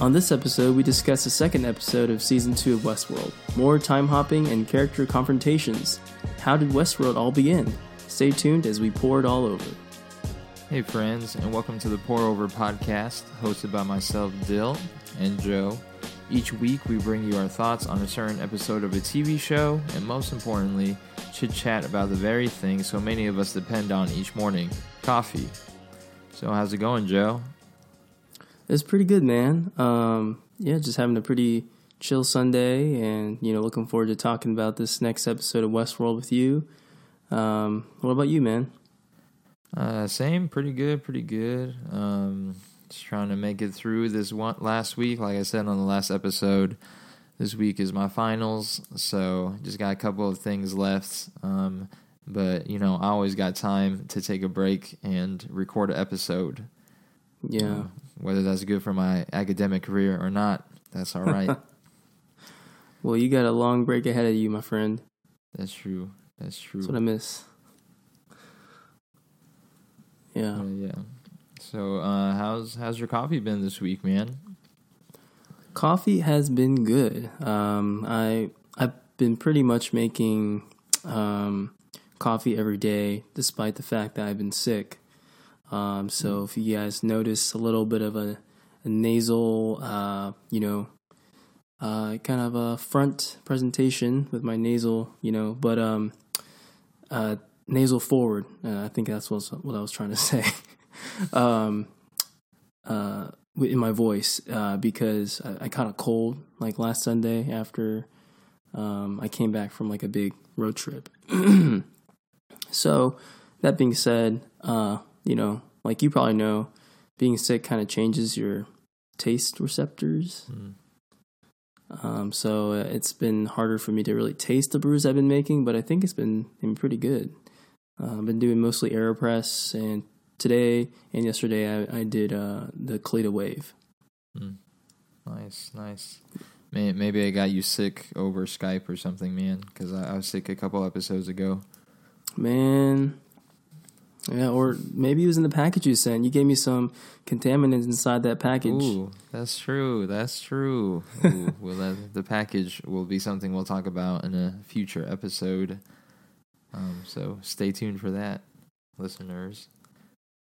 On this episode, we discuss the second episode of season 2 of Westworld more time hopping and character confrontations. How did Westworld all begin? Stay tuned as we pour it all over. Hey, friends, and welcome to the Pour Over podcast, hosted by myself, Dill, and Joe. Each week, we bring you our thoughts on a certain episode of a TV show, and most importantly, chit chat about the very thing so many of us depend on each morning coffee. So, how's it going, Joe? It's pretty good, man. Um, yeah, just having a pretty chill Sunday, and you know, looking forward to talking about this next episode of Westworld with you. Um, what about you, man? Uh, same, pretty good, pretty good. Um, just trying to make it through this one last week. Like I said on the last episode, this week is my finals, so just got a couple of things left. Um, but you know, I always got time to take a break and record an episode. Yeah. Whether that's good for my academic career or not, that's all right. well, you got a long break ahead of you, my friend. That's true. That's true. That's what I miss. Yeah. Uh, yeah. So, uh, how's how's your coffee been this week, man? Coffee has been good. Um, I I've been pretty much making um, coffee every day, despite the fact that I've been sick. Um, so if you guys notice a little bit of a, a nasal, uh, you know, uh, kind of a front presentation with my nasal, you know, but um, uh, nasal forward. Uh, I think that's what, what I was trying to say. um, uh, in my voice uh, because I, I caught a cold like last Sunday after um, I came back from like a big road trip. so that being said, uh, you know, like you probably know, being sick kind of changes your taste receptors. Mm. Um, so uh, it's been harder for me to really taste the brews I've been making, but I think it's been, been pretty good. Uh, I've been doing mostly AeroPress, and today and yesterday I, I did uh, the Kalita Wave. Mm. Nice, nice. Maybe I got you sick over Skype or something, man, because I, I was sick a couple episodes ago. Man, yeah, or maybe it was in the package you sent. You gave me some contaminants inside that package. Ooh, that's true. That's true. Ooh, well, that, the package will be something we'll talk about in a future episode. Um, so stay tuned for that, listeners.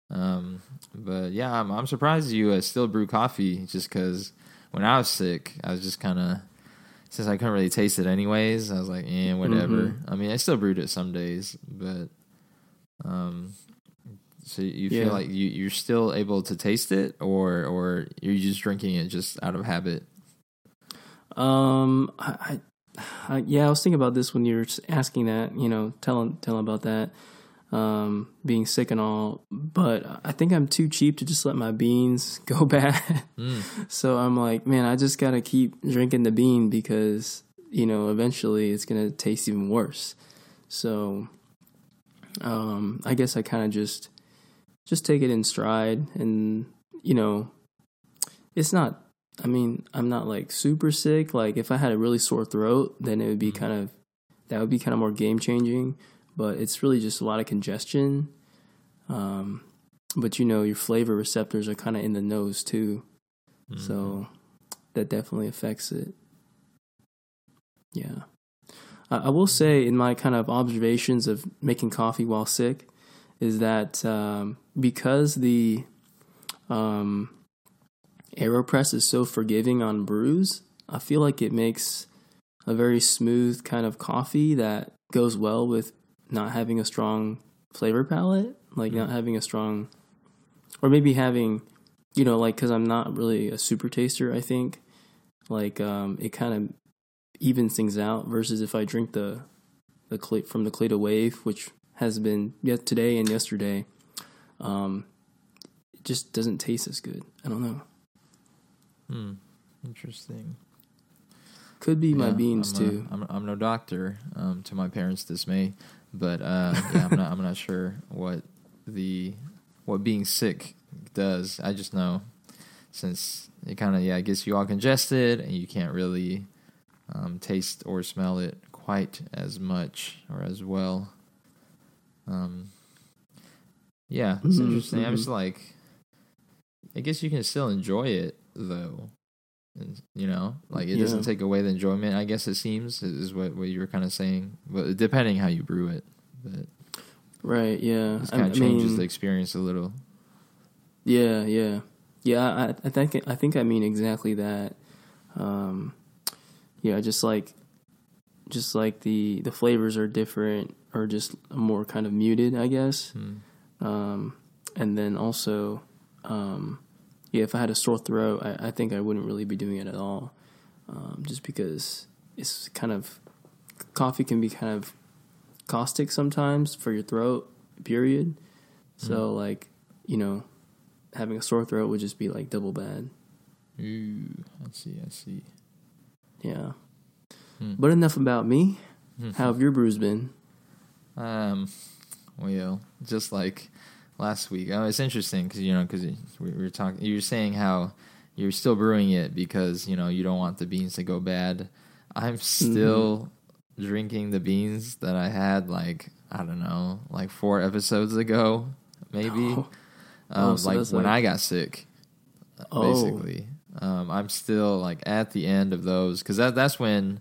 Um, but yeah, I'm, I'm surprised you uh, still brew coffee just because when I was sick, I was just kind of since I couldn't really taste it anyways. I was like, eh, whatever. Mm-hmm. I mean, I still brewed it some days, but um, so you feel yeah. like you you're still able to taste it, or or you're just drinking it just out of habit. Um, I, I, yeah, I was thinking about this when you were asking that. You know, telling telling about that, um, being sick and all. But I think I'm too cheap to just let my beans go bad. Mm. so I'm like, man, I just gotta keep drinking the bean because you know eventually it's gonna taste even worse. So, um, I guess I kind of just just take it in stride and you know it's not i mean i'm not like super sick. Like if i had a really sore throat then it would be mm-hmm. kind of that would be kind of more game changing but it's really just a lot of congestion. Um, but you know your flavor receptors are kind of in the nose too. Mm-hmm. so that definitely affects it. Yeah. I will say in my kind of observations of making coffee while sick is that um, because the um, AeroPress is so forgiving on brews, I feel like it makes a very smooth kind of coffee that goes well with not having a strong flavor palate, like not having a strong, or maybe having, you know, like because I'm not really a super taster. I think like um, it kind of evens things out versus if I drink the the from the Kalita Wave, which has been yet today and yesterday, um, it just doesn't taste as good. I don't know. Hmm. Interesting. Could be yeah, my beans I'm too. I'm, I'm no doctor, um, to my parents' dismay, but uh, yeah, I'm not. I'm not sure what the what being sick does. I just know since it kind of yeah it gets you all congested and you can't really um, taste or smell it quite as much or as well. Um, yeah, it's mm-hmm, interesting. Mm-hmm. I'm just like, I guess you can still enjoy it though. And, you know, like it Yeah. doesn't take away the enjoyment. I guess it seems is what what you were kind of saying, but depending how you brew it, but Right. Yeah. it kind of changes mean- the experience a little. Yeah, yeah, yeah. I, I think I think I mean exactly that. Um, yeah, just like, just like the the flavors are different or just more kind of muted, I guess. Hmm. Um, and then also, um, yeah, if I had a sore throat, I, I think I wouldn't really be doing it at all, um, just because it's kind of coffee can be kind of caustic sometimes for your throat. Period. So like, you know, having a sore throat would just be like double bad. Ooh, I see, I see. Yeah. Hmm. But enough about me. Hmm. How have your brews been? Um, well, just like last week, oh, it's interesting because you know because we were talking, You're saying how you're still brewing it because you know you don't want the beans to go bad. I'm still drinking the beans that I had like I don't know, like four episodes ago, maybe. Oh. Um, Oh, so like when like- I got sick, Oh. basically. Um, I'm still like at the end of those because that that's when,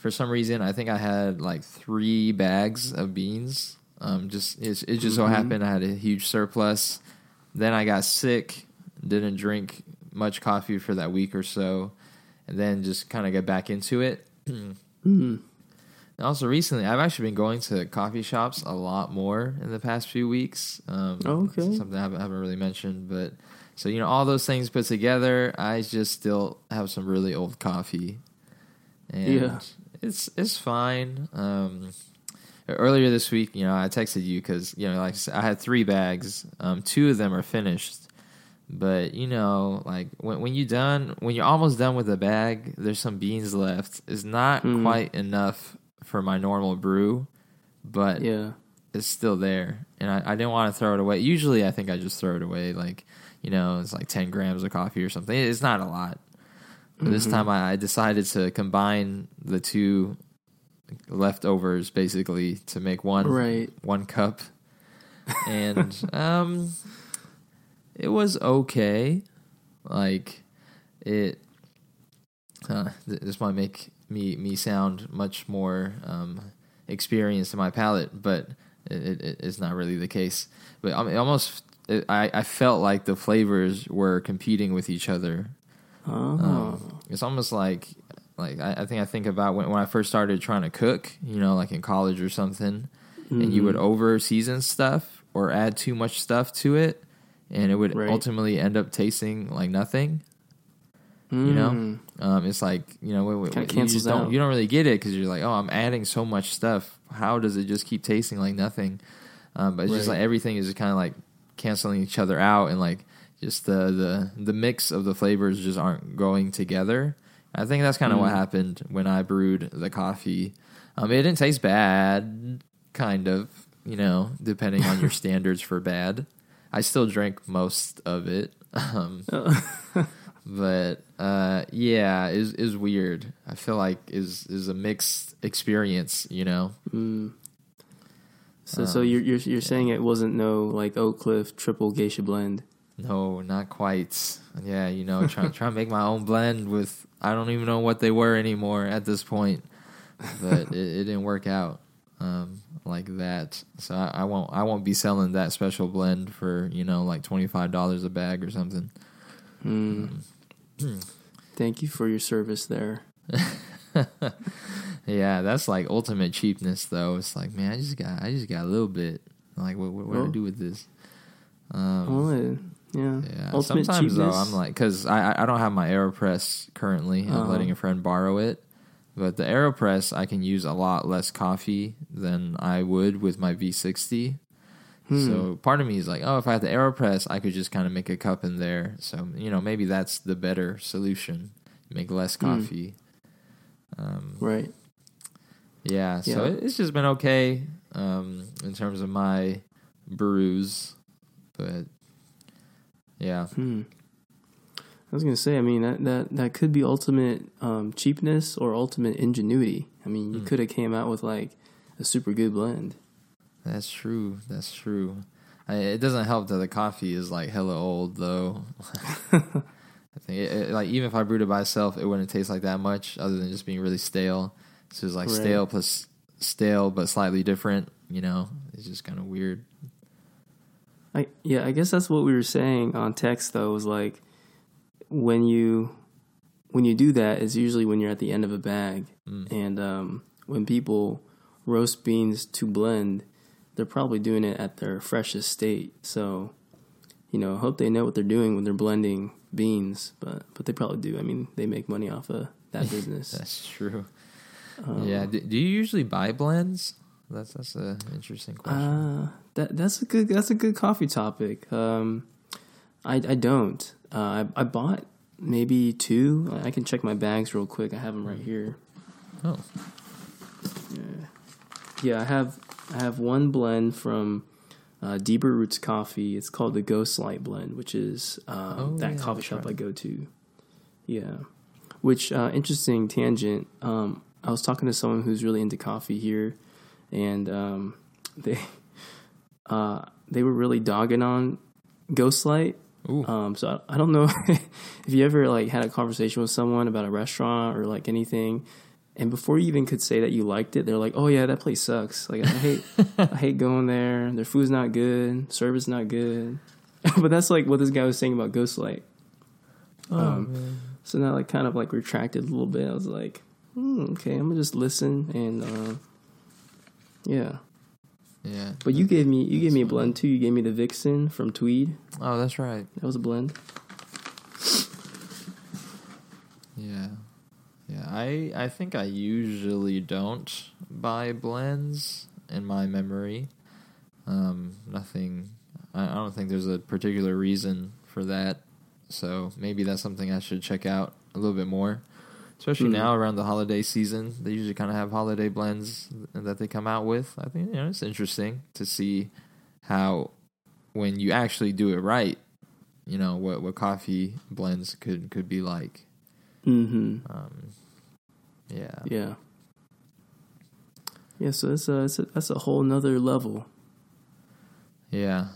for some reason, I think I had like three bags of beans. Um, just it, it just so Mhm. happened I had a huge surplus. Then I got sick, didn't drink much coffee for that week or so, and then just kind of get back into it. Mm. And also recently, I've actually been going to coffee shops a lot more in the past few weeks. Um, Oh, okay. Something I haven't, haven't really mentioned, but so you know, all those things put together, I just still have some really old coffee, and Yeah. It's it's fine. Um, earlier this week, you know, I texted you because you know, like I said, I had three bags. Um, two of them are finished. But you know, like when when you done when you're almost done with a bag, there's some beans left. It's not Mm. quite enough for my normal brew, but Yeah. it's still there, and I, I didn't want to throw it away. Usually, I think I just throw it away, like you know, it's like ten grams of coffee or something. It's not a lot. But this time, I, I decided to combine the two leftovers basically to make one Right. one cup, and um, it was okay. Like it, uh, th- this might make me me sound much more um, experienced in my palate, but it, it, it- it's not really the case. But I mean, almost, it, I I felt like the flavors were competing with each other. Oh. Um, it's almost like like I, I think I think about when when I first started trying to cook, you know, like in college or something, and you would Mhm. over season stuff or add too much stuff to it, and it would Right. ultimately end up tasting like nothing. you know? Mm. Um, it's like you know, w- w- Kinda you just don't out. you don't really get it because you're like, oh, I'm adding so much stuff. How does it just keep tasting like nothing? Um, but it's just like everything is just kind of like canceling each other out, and like just the the the mix of the flavors just aren't going together. I think that's kind of what Mm. happened when I brewed the coffee. Um, it didn't taste bad, kind of, you know, depending on your standards for bad. I still drank most of it. Um, but uh, yeah, is is weird. I feel like is is a mixed experience, you know. Mm. So, so Um, you're you're you're saying it wasn't no like Oak Cliff triple geisha blend? No, not quite. Yeah, you know, trying trying to make my own blend with I don't even know what they were anymore at this point, but it, it didn't work out um, like that. So I, I won't I won't be selling that special blend for you know like twenty five dollars a bag or something. Mm. Thank you for your service there. yeah, that's like ultimate cheapness, though. It's like, man, I just got, I just got a little bit. Like, what, what, what do I do with this? Um, Oh, it- yeah. yeah. Ultimate Sometimes though. I'm like, because I, I- don't have my Aeropress currently. I'm Uh-huh. letting a friend borrow it, but the Aeropress I can use a lot less coffee than I would with my V60. Hmm. So part of me is like, oh, if I had the Aeropress, I could just kind of make a cup in there. So you know, maybe that's the better solution. Make less Hmm. coffee. Um, right. yeah, so Yeah. it- it's just been okay um, in terms of my brews, but yeah, Hmm. I was gonna say, I mean that that that could be ultimate um, cheapness or ultimate ingenuity. I mean, you Hmm. could have came out with like a super good blend. that's true. That's true. I, it doesn't help that the coffee is like hella old though. I think it, it- like even if I brewed it by itself, it wouldn't taste like that much, other than just being really stale. So it's like Right. stale plus stale, but slightly different. You know, it's just kind of weird. I yeah, I guess that's what we were saying on text though, was like when you when you do that, it's usually when you're at the end of a bag. Mm. And um, when people roast beans to blend, they're probably doing it at their freshest state. So, you know, I hope they know what they're doing when they're blending beans, but but they probably do. I mean, they make money off of that business. That's true. Um, yeah. Do, do you usually buy blends? That's that's an interesting question. Uh, that that's a good that's a good coffee topic. Um, I I don't. Uh, I I bought maybe two. I can check my bags real quick. I have them right here. oh, Yeah, Yeah, I have I have one blend from uh, Deeper Roots Coffee. It's called the Ghost Light Blend, which is um, Oh, that yeah, coffee shop right. I go to. Yeah, which uh, interesting tangent. Um, I was talking to someone who's really into coffee here, and um, they uh, they were really dogging on Ghostlight. Um, so I, I don't know if you ever like had a conversation with someone about a restaurant or like anything, and before you even could say that you liked it, they're like, "Oh yeah, that place sucks. Like I hate, I hate going there. Their food's not good, service not good." but that's like what this guy was saying about Ghostlight. Oh, Um, so now like kind of like retracted a little bit. I was like, hmm, "Okay, I'm gonna just listen and uh, yeah." Yeah. But you gave me you gave me a blend too. You gave me the Vixen from Tweed. Oh, that's right. That was a blend. Yeah. Yeah, I I think I usually don't buy blends in my memory. Um, nothing. I, I don't think there's a particular reason for that. So maybe that's something I should check out a little bit more. Especially Hmm. now around the holiday season, they usually kind of have holiday blends that they come out with. I think you know it's interesting to see how when you actually do it right, you know what what coffee blends could could be like. Mm-hmm. Um, yeah. Yeah. Yeah, so that's a, that's a that's a whole nother level. Yeah.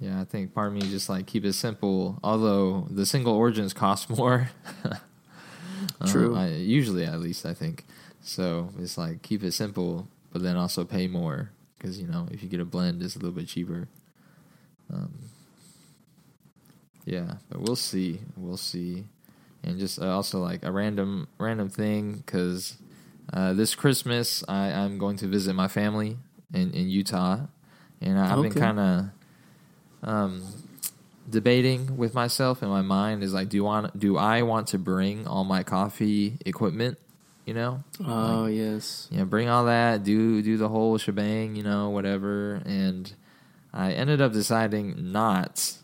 Yeah, I think part of me just like keep it simple. Although the single origins cost more. Um, True. I, usually, at least, I think. So it's like keep it simple, but then also pay more because you know if you get a blend, it's a little bit cheaper. Um, yeah, but we'll see. We'll see. And just uh, also like a random random thing because uh, this Christmas I, I'm going to visit my family in in Utah, and I, I've been kind of um, debating with myself in my mind is like, do want do I want to bring all my coffee equipment? You know, Oh yes. you know, bring all that, do do the whole shebang, you know, whatever. And I ended up deciding not.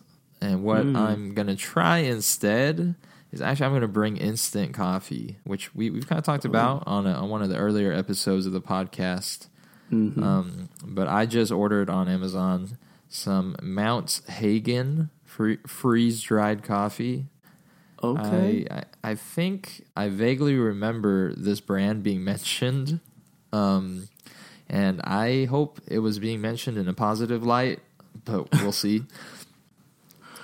And what Mm. I'm gonna try instead is actually I'm gonna bring instant coffee, which we we've kind of talked about on a, on one of the earlier episodes of the podcast. hmm Um, but I just ordered on Amazon some Mount Hagen free, freeze dried coffee. okay. I, I I think I vaguely remember this brand being mentioned, um, and I hope it was being mentioned in a positive light, but we'll see.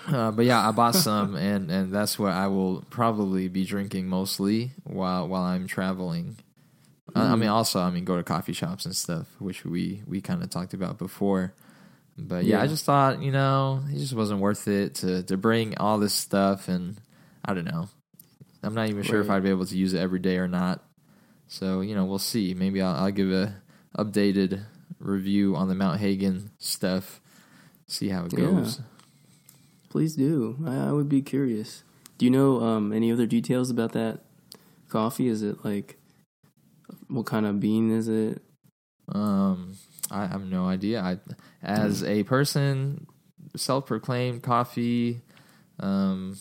Uh, but yeah, I bought some, and, and that's what I will probably be drinking mostly while while I'm traveling. Uh, I Mm. mean, also, I mean, go to coffee shops and stuff, which we we kind of talked about before. But yeah, I just thought, you know, it just wasn't worth it to to bring all this stuff, and I don't know. I'm not even sure if I'd be able to use it every day or not. So you know, we'll see. Maybe I'll, I'll give a updated review on the Mount Hagen stuff. See how it Yeah. goes. Please do. I, I would be curious. Do you know um, any other details about that coffee? Is it like what kind of bean is it? Um, I have no idea. I, as a person, self-proclaimed coffee um,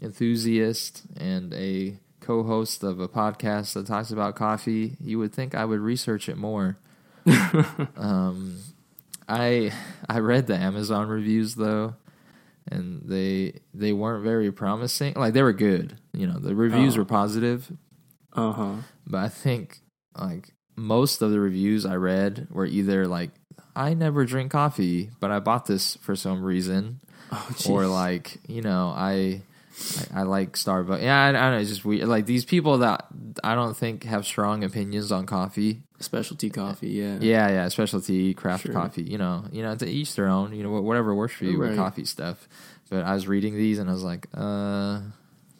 enthusiast and a co-host of a podcast that talks about coffee, you would think I would research it more. um, I I read the Amazon reviews though, and they they weren't very promising. Like they were good, you know. The reviews Oh. were positive, Uh huh. but I think like most of the reviews I read were either like I never drink coffee, but I bought this for some reason, Oh, or like you know I I, I like Starbucks. Yeah, I, I don't know. It's just weird. Like these people that I don't think have strong opinions on coffee. Specialty coffee, yeah. Yeah, yeah, specialty craft Sure. coffee. You know, you know, to each their own. You know, whatever works for you with coffee stuff. But I was reading these and I was like, uh,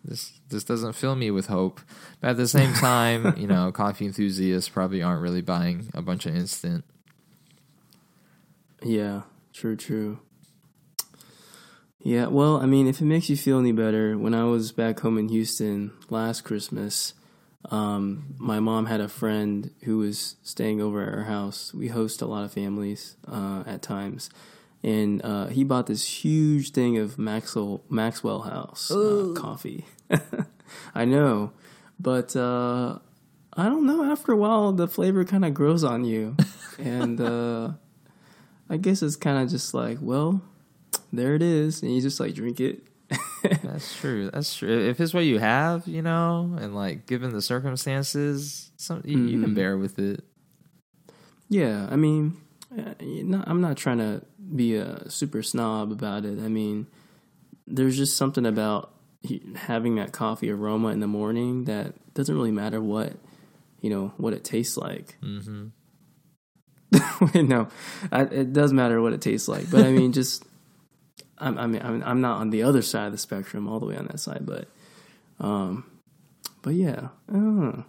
this this doesn't fill me with hope. But at the same time, you know, coffee enthusiasts probably aren't really buying a bunch of instant. Yeah, true, true. Yeah, well, I mean, if it makes you feel any better, when I was back home in Houston last Christmas, um, my mom had a friend who was staying over at her house. We host a lot of families uh, at times, and uh, he bought this huge thing of Maxwell Maxwell House uh, coffee. I know, but uh, I don't know. After a while, the flavor kind of grows on you, and. I guess it's kind of just like, well, there it is, and you just like drink it. That's true. That's true. If it's what you have, you know, and like given the circumstances, some you, you can Mhm. bear with it. yeah, I mean, uh, know, I'm not trying to be a super snob about it. I mean, there's just something about having that coffee aroma in the morning that doesn't really matter what you know what it tastes like. hmm Wait, no, I, it does matter what it tastes like, but I mean, just I'm, I mean, I'm, I'm not on the other side of the spectrum, all the way on that side, but, um, but yeah, I don't know.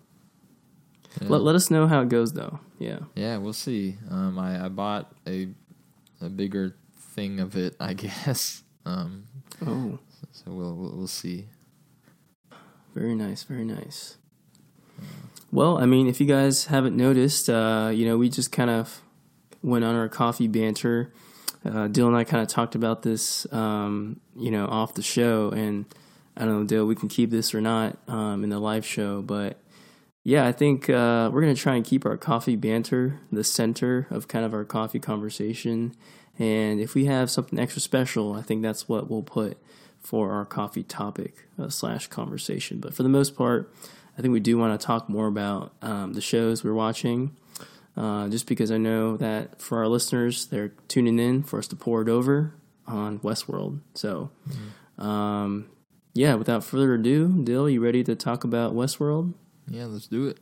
Yeah. Let let us know how it goes, though. Yeah, Yeah, we'll see. Um, I, I bought a a bigger thing of it, I guess. Um, oh, so we'll we'll, we'll see. very nice, very nice. Well, I mean, if you guys haven't noticed, uh, you know, we just kind of went on our coffee banter. Uh, Dill and I kind of talked about this, um, you know, off the show, and I don't know, Dill, we can keep this or not um, in the live show, but yeah, I think uh, we're gonna try and keep our coffee banter the center of kind of our coffee conversation, and if we have something extra special, I think that's what we'll put for our coffee topic uh, slash conversation. But for the most part, I think we do want to talk more about um, the shows we're watching, uh, just because I know that for our listeners, they're tuning in for us to pour it over on Westworld. So, um, yeah, without further ado, Dill, you ready to talk about Westworld? Yeah, let's do it.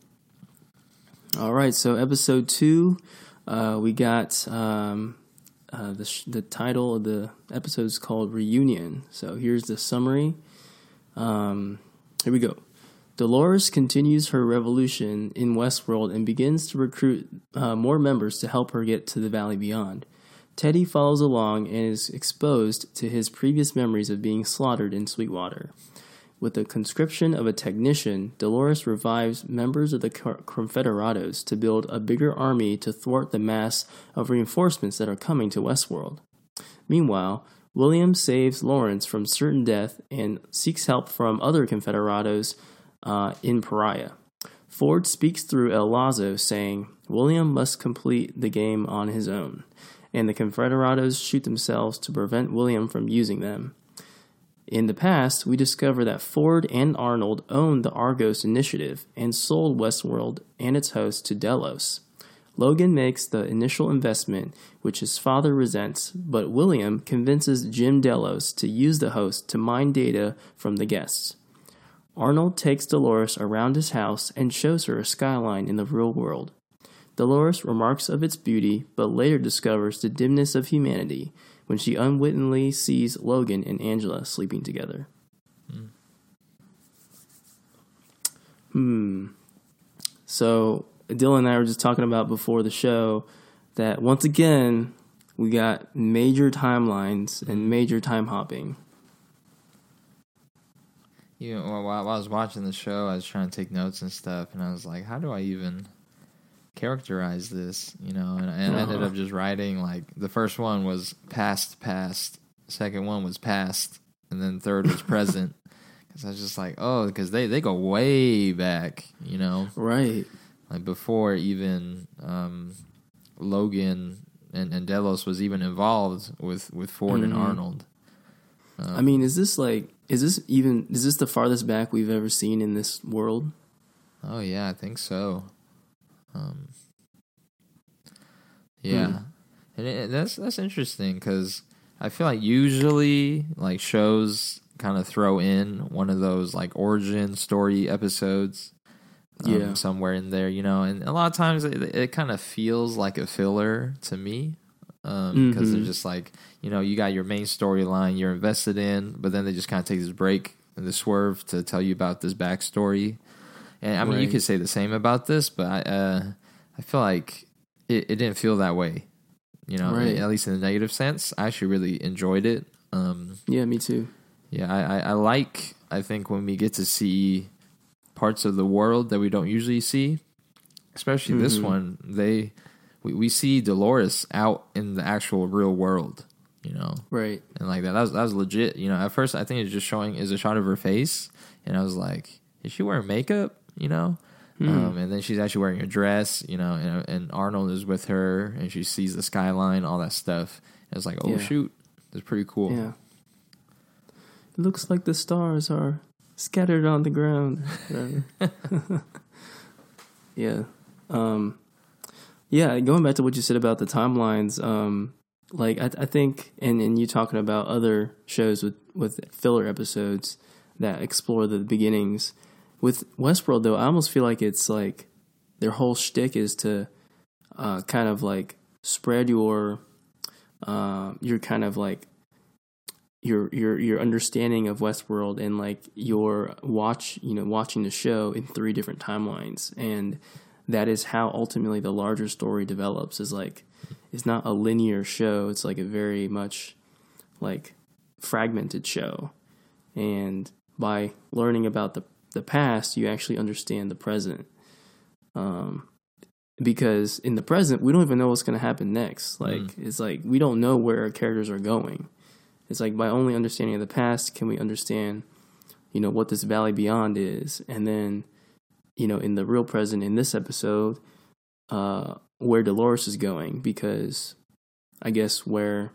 All right, so episode two, uh, we got um, uh, the sh- the title of the episode is called Reunion. So here's the summary. Um, here we go. Dolores continues her revolution in Westworld and begins to recruit uh, more members to help her get to the Valley Beyond. Teddy follows along and is exposed to his previous memories of being slaughtered in Sweetwater. With the conscription of a technician, Dolores revives members of the Confederados to build a bigger army to thwart the mass of reinforcements that are coming to Westworld. Meanwhile, William saves Lawrence from certain death and seeks help from other Confederados uh, in Pariah. Ford speaks through El Lazo, saying William must complete the game on his own, and the Confederados shoot themselves to prevent William from using them. In the past, we discover that Ford and Arnold owned the Argos initiative and sold Westworld and its host to Delos. Logan makes the initial investment, which his father resents, but William convinces Jim Delos to use the host to mine data from the guests. Arnold takes Dolores around his house and shows her a skyline in the real world. Dolores remarks of its beauty, but later discovers the dimness of humanity when she unwittingly sees Logan and Angela sleeping together. Hmm. So, Dylan and I were just talking about before the show that once again, we got major timelines and major time hopping. You know, while, I was watching the show, I was trying to take notes and stuff, and I was like, how do I even characterize this? You know, and, and I ended Uh-huh. up just writing like the first one was past, past, second one was past, and then third was present. Because I was just like, oh, because they, they go way back, you know, Right. like before even um, Logan and, and Delos was even involved with, with Ford and Mhm. Arnold. I mean, is this like, is this even, is this the farthest back we've ever seen in this world? Oh yeah, I think so. Um, yeah, Hmm. and it, that's that's interesting because I feel like usually like shows kind of throw in one of those like origin story episodes. um, Yeah. somewhere in there, you know, and a lot of times it, it kind of feels like a filler to me um, because they're just like, you know, you got your main storyline you're invested in, but then they just kind of take this break and this swerve to tell you about this backstory. And I mean, you could say the same about this, but I, uh, I feel like it, it didn't feel that way, you know, Right. at least in a negative sense. I actually really enjoyed it. Um, Yeah, me too. yeah, I, I, I like. I think when we get to see parts of the world that we don't usually see, especially this Mhm. one, they we, we see Dolores out in the actual real world, you know, Right. and like that. That was that was legit. You know, at first I think it's just showing is a shot of her face, and I was like, is she wearing makeup? You know. Hmm. Um, and then she's actually wearing a dress, you know, and, and Arnold is with her, and she sees the skyline, all that stuff. And it's like, oh Yeah. shoot, it's pretty cool. Yeah. It looks like the stars are scattered on the ground. Yeah. Um, yeah, going back to what you said about the timelines, um, like I, I think, and, and you talking about other shows with, with filler episodes that explore the beginnings. With Westworld, though, I almost feel like it's like their whole shtick is to uh, kind of like spread your uh, your kind of like your your your understanding of Westworld and like your watch you know watching the show in three different timelines and that is how ultimately the larger story develops is like it's not a linear show. It's like a very much like fragmented show. And by learning about the the past you actually understand the present. Um because in the present we don't even know what's going to happen next. Like it's like we don't know where our characters are going. It's like by only understanding the past can we understand, you know, what this valley beyond is, and then, you know, in the real present in this episode, uh, where Dolores is going because, I guess where,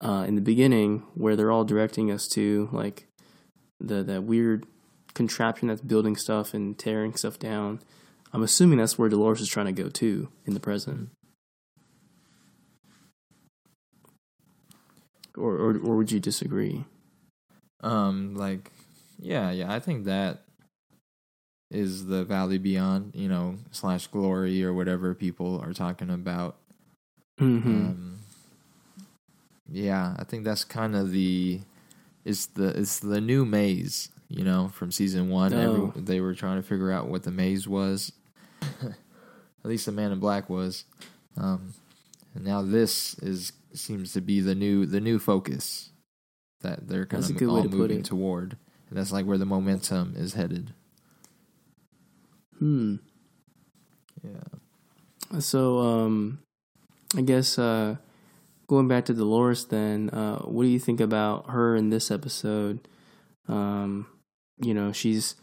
uh, in the beginning where they're all directing us to like, the that weird contraption that's building stuff and tearing stuff down. I'm assuming that's where Dolores is trying to go to in the present. Or, or or would you disagree? Um, like, yeah, yeah, I think that is the Valley Beyond, you know, slash Glory or whatever people are talking about. Mm-hmm. Um, yeah, I think that's kind of the it's the it's the new maze, you know, from season one. Oh. Every, they were trying to figure out what the maze was. At least the Man in Black was. Um, and now this is seems to be the new the new focus that they're kind That's of all moving toward. And that's like where the momentum is headed. Hmm. Yeah. So, um, I guess uh, going back to Dolores, then, uh, what do you think about her in this episode? Um, you know, she's,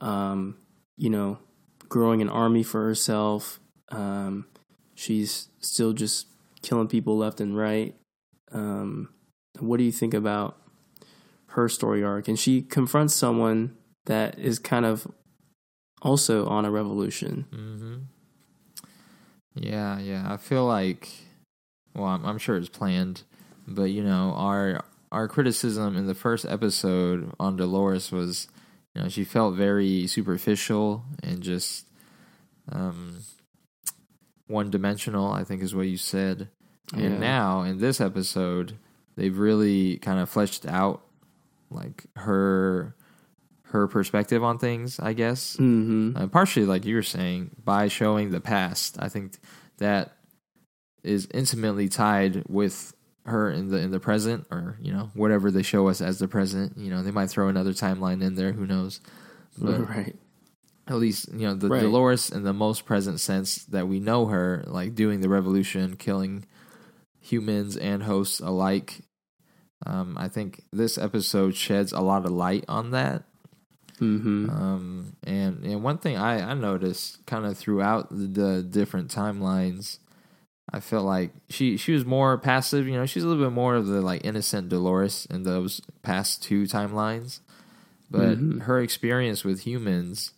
um, you know, growing an army for herself. Um, she's still just killing people left and right. Um, what do you think about her story arc? And she confronts someone that is kind of also on a revolution. hmm Yeah, yeah. I feel like, well, I'm, I'm sure it's planned, but you know, our our criticism in the first episode on Dolores was, you know, she felt very superficial and just um, one dimensional. I think is what you said. Yeah. And now in this episode, they've really kind of fleshed out like her her perspective on things. I guess. Mm-hmm. Uh, partially, like you were saying, by showing the past, I think that is intimately tied with her in the in the present, or you know whatever they show us as the present. You know, they might throw another timeline in there. Who knows? But right. at least you know the Right. Dolores in the most present sense that we know her, like doing the revolution, killing humans and hosts alike. Um, I think this episode sheds a lot of light on that. Mm-hmm. Um, and and one thing I I noticed kind of throughout the, the different timelines, I felt like she she was more passive. You know, she's a little bit more of the like innocent Dolores in those past two timelines, but Mhm. her experience with humans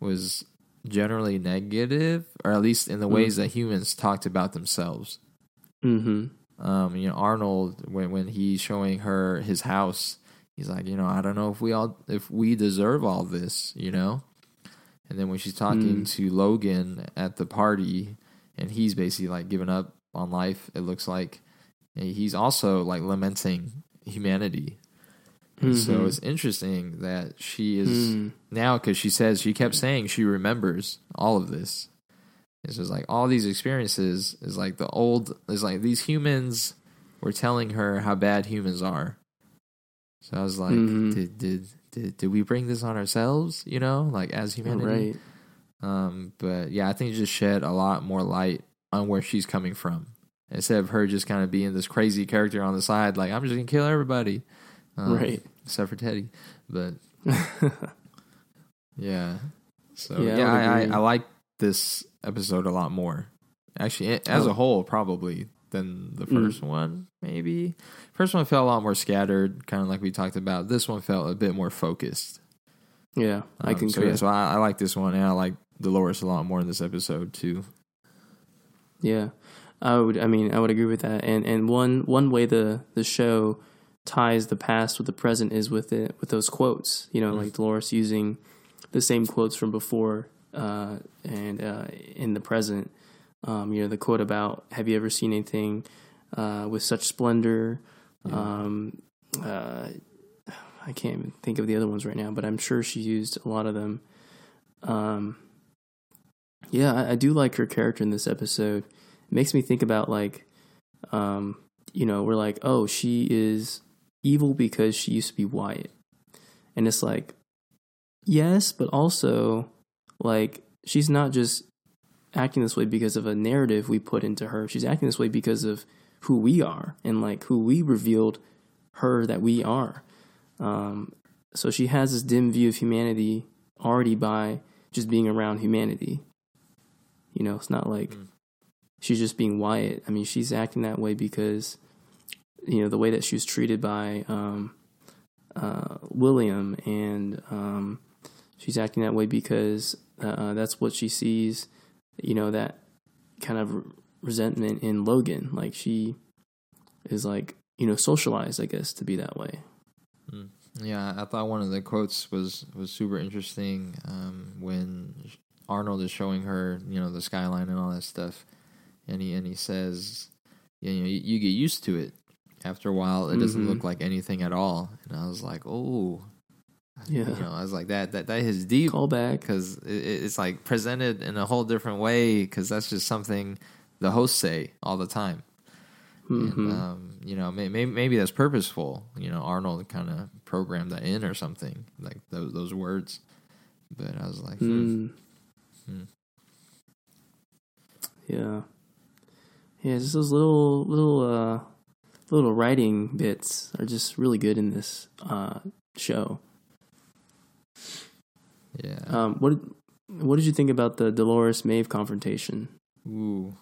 was generally negative, or at least in the ways that humans talked about themselves. Mm-hmm. Um, you know, Arnold when when he's showing her his house, he's like, you know, I don't know if we all if we deserve all this, you know. And then when she's talking Mm. to Logan at the party, and he's basically like giving up on life, it looks like he's also like lamenting humanity. And So it's interesting that she is Mm. now because she says she kept saying she remembers all of this. It's just like all these experiences is like the old is like these humans were telling her how bad humans are. So I was like, Mhm. did did did did we bring this on ourselves? You know, like as humanity. Right. Um, but yeah, I think it just shed a lot more light on where she's coming from. Instead of her just kind of being this crazy character on the side, like I'm just gonna kill everybody, um, Right. Except for Teddy, but yeah. So Yeah, I yeah, I, I. I like this episode a lot more. Actually, as Oh. a whole, probably than the Mm. first one. Maybe first one felt a lot more scattered, kind of like we talked about. This one felt a bit more focused. yeah, I Um, concur. So, yeah, so I, I like this one, and I like Dolores a lot more in this episode too. Yeah, I would. I mean, I would agree with that. And and one one way the the show ties the past with the present is with it with those quotes. You know, Mm. like Dolores using the same quotes from before uh, and uh, in the present. Um, you know, the quote about "Have you ever seen anything uh, with such splendor?" Yeah. Um, uh, I can't even think of the other ones right now, but I'm sure she used a lot of them. Um, yeah, I, I do like her character in this episode. It makes me think about like, um, you know, we're like, oh, she is evil because she used to be Wyatt, and it's like, yes, but also like she's not just acting this way because of a narrative we put into her. She's acting this way because of who we are and like who we revealed her that we are. Um, so she has this dim view of humanity already by just being around humanity. You know, it's not like Mm. she's just being Wyatt. I mean, she's acting that way because you know the way that she was treated by um, uh, William, and um, she's acting that way because uh, that's what she sees. You know that kind of resentment in Logan. Like she is like you know socialized, I guess, to be that way. Yeah, I thought one of the quotes was was super interesting um, when Arnold is showing her, you know, the skyline and all that stuff, and he and he says, you know, you, you get used to it. After a while, it doesn't Mhm. look like anything at all. And I was like, oh, Yeah. you know, I was like that that that is deep Call back. because it, it's like presented in a whole different way because that's just something the hosts say all the time. Mhm. And, um, you know, maybe maybe that's purposeful. You know, Arnold kind of programmed that in or something like those those words. But I was like, hmm. Mm. Hmm. Yeah. Yeah, just those little little uh little writing bits are just really good in this uh show. Yeah, Um what what did you think about the Dolores Maeve confrontation? ooh,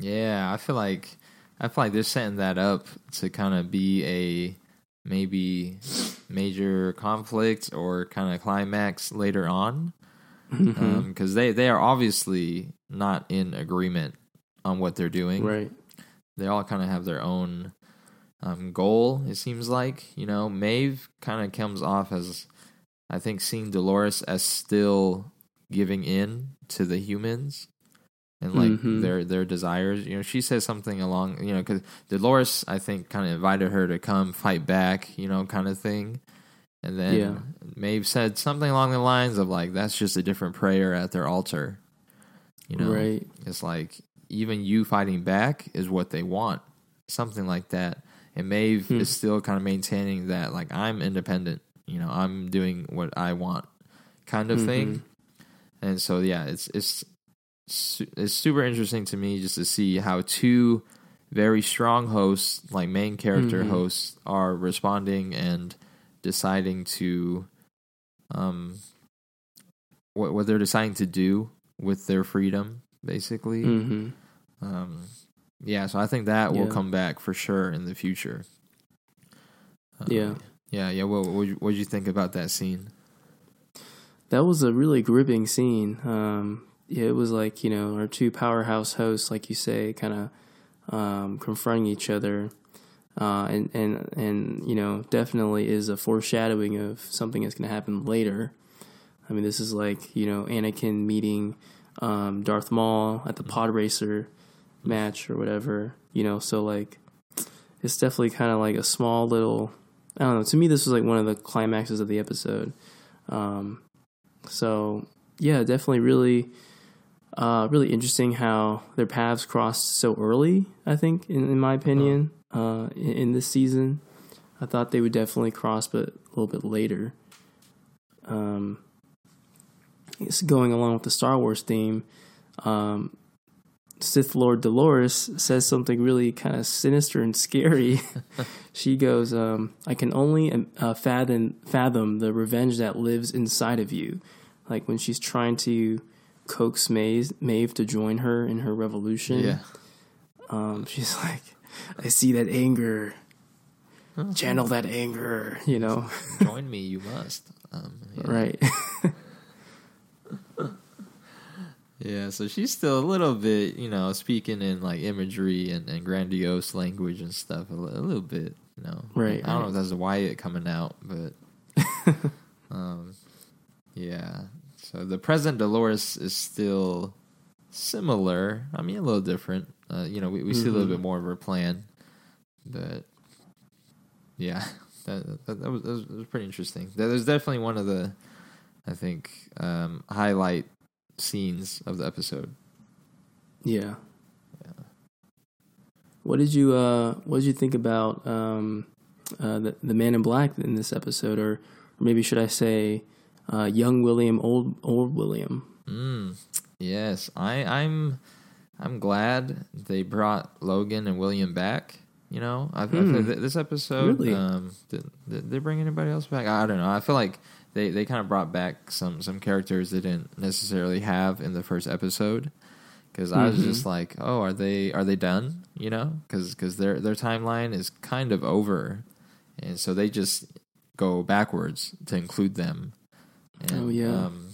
yeah. I feel like I feel like they're setting that up to kind of be a maybe major conflict or kind of climax later on. Because they they are obviously not in agreement on what they're doing. right. They all kind of have their own um, goal. It seems like you know Maeve kind of comes off as I think seeing Dolores as still giving in to the humans and like Mhm. their their desires. You know, she says something along you know because Dolores I think kind of invited her to come fight back. You know, kind of thing. And then Yeah. Maeve said something along the lines of like, "That's just a different prayer at their altar." You know, Right. it's like even you fighting back is what they want, something like that. And Maeve Hmm. is still kind of maintaining that, like I'm independent. You know, I'm doing what I want, kind of thing. Mhm. And so, yeah, it's it's it's super interesting to me just to see how two very strong hosts, like main character Mhm. hosts, are responding and deciding to, um, what what they're deciding to do with their freedom, basically. Mhm. Um, yeah, so I think that will come back for sure in the future. Um, Yeah. Yeah, yeah. What what did you think about that scene? That was a really gripping scene. Um, yeah, it was like you know our two powerhouse hosts, like you say, kind of um, confronting each other. uh, and and and you know definitely is a foreshadowing of something that's going to happen later. I mean, this is like you know Anakin meeting um, Darth Maul at the Pod Racer match or whatever. You know, so like it's definitely kind of like a small little. I don't know. To me, this was like one of the climaxes of the episode. Um, so yeah, definitely really, uh, really interesting how their paths crossed so early. I think, in, in my opinion, uh, in, in this season, I thought they would definitely cross, but a little bit later. Um, it's going along with the Star Wars theme. Um, Sith Lord Dolores says something really kind of sinister and scary. she goes, um, "I can only uh, fathom fathom the revenge that lives inside of you." Like when she's trying to coax Maeve, Maeve to join her in her revolution. Yeah. Um, she's like, "I see that anger. Channel that anger." You know, Join me, you must. Um, yeah. right? Yeah, so she's still a little bit, you know, speaking in like imagery and, and grandiose language and stuff a, li- a little bit, know. Right, I don't know if that's Wyatt coming out, but um, yeah. So the present Dolores is still similar. I mean, a little different. Uh, you know, we, we see a little Mhm. bit more of her plan, but yeah, that that, that, was, that was that was pretty interesting. That was definitely one of the, I think, um, highlight scenes of the episode. Yeah. What did you uh what did you think about um uh the the man in black in this episode or, or maybe should I say uh young William old old William. Mm, yes, I, I'm. I'm glad they brought Logan and William back. You know, I, I feel Hmm. th- this episode. Really? Um, did, did they bring anybody else back? I don't know. I feel like they, they kind of brought back some some characters they didn't necessarily have in the first episode. Because I was just like, oh, are they are they done? You know, because their their timeline is kind of over, and so they just go backwards to include them. And, Oh, yeah. um,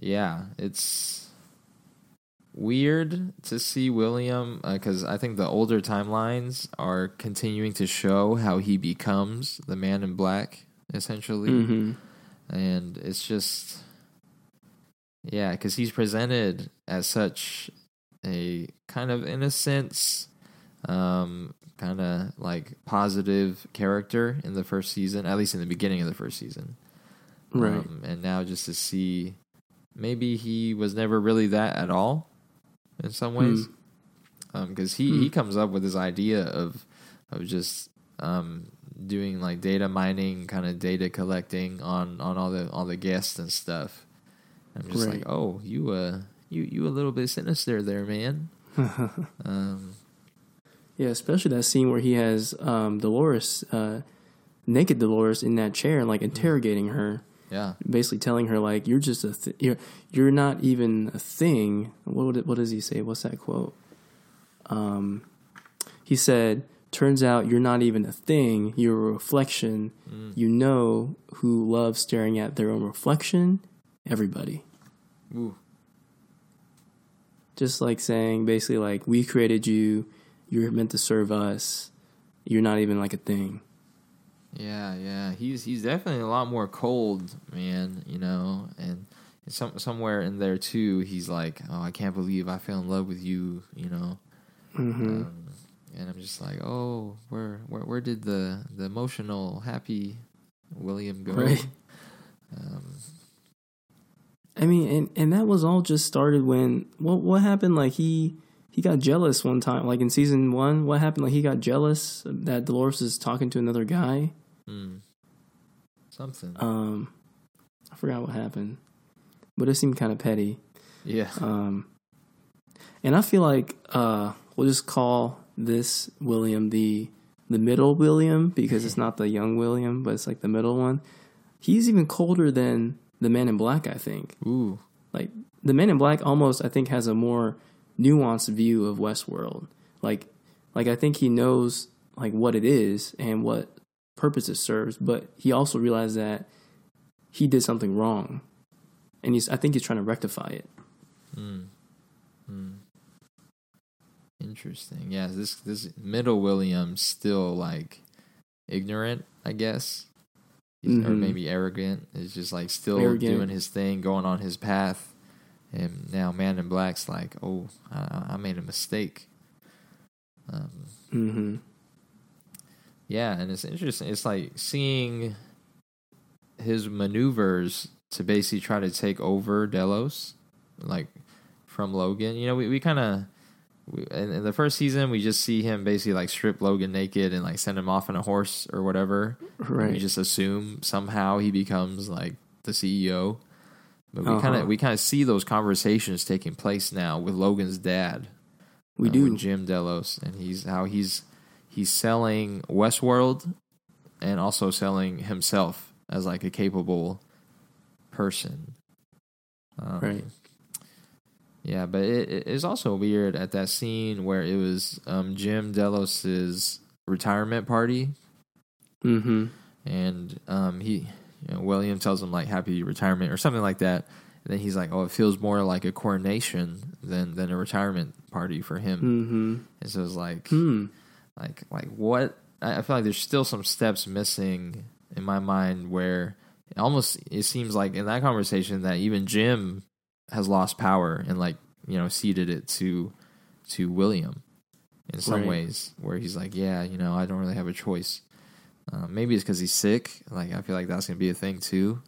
yeah, it's weird to see William because I think the older timelines are continuing to show how he becomes the Man in Black, essentially, Mhm. and it's just yeah, because he's presented as such a kind of in a sense um kind of like positive character in the first season at least in the beginning of the first season Right. um, and now just to see maybe he was never really that at all in some ways because he, he Hmm. comes up with this idea of of just um, doing like data mining kind of data collecting on on all the all the guests and stuff i'm just Right. like oh you uh you you a little bit sinister there man um Yeah, especially that scene where he has um Dolores uh naked Dolores in that chair and like interrogating her. yeah basically telling her like you're just a th- you're you're not even a thing. What would it, what does he say? What's that quote? Um, he said, "Turns out you're not even a thing. You're a reflection. Mm. You know who loves staring at their own reflection? Everybody." Ooh. Just like saying basically like we created you. You're meant to serve us. You're not even like a thing. Yeah, yeah. He's he's definitely a lot more cold, man, you know, and some somewhere in there too, he's like, "Oh, I can't believe I fell in love with you," you know. hmm Um, and I'm just like, "Oh, where where where did the the emotional happy William go?" Right. Um, I mean, and and that was all just started when what what happened? Like he he got jealous one time, like in season one. What happened? Like he got jealous that Dolores is talking to another guy. mm, something. Um, I forgot what happened, but it seemed kind of petty. yeah. Um, and I feel like uh, we'll just call this William the the middle William because it's not the young William, but it's like the middle one. He's even colder than the Man in Black, I think. Ooh. like the Men in Black almost I think has a more nuanced view of Westworld. Like like I think he knows like what it is and what purpose it serves, but he also realized that he did something wrong. And he's I think he's trying to rectify it. Mm. Mm. Interesting. Yeah, this this middle William's still like ignorant, I guess, He's- or maybe arrogant. Is just like still Arrogant. doing his thing, going on his path. And now Man in Black's like, oh, I, I made a mistake. Um, Mm-hmm. yeah, and it's interesting. It's like seeing his maneuvers to basically try to take over Delos, like from Logan. You know, we, we kind of in, in the first season we just see him basically like strip Logan naked and like send him off on a horse or whatever. And We just assume somehow he becomes like the CEO. But we Uh-huh. kind of we kind of see those conversations taking place now with Logan's dad we uh, do. Jim Delos, and he's how he's he's selling Westworld, and also selling himself as like a capable person. Um, Right. Yeah, but it, it is also weird at that scene where it was um, Jim Delos's retirement party, Mm-hmm. and um, he, you know, William tells him like happy retirement or something like that. And then he's like, "Oh, it feels more like a coronation than than a retirement party for him." Mm-hmm. And so it's like, Hmm. like, like what? I I feel like there's still some steps missing in my mind where it almost it seems like in that conversation that even Jim has lost power and like you know ceded it to to William in some Right. ways where he's like, yeah, you know, I don't really have a choice. Uh, maybe it's because he's sick. Like I feel like that's gonna be a thing too.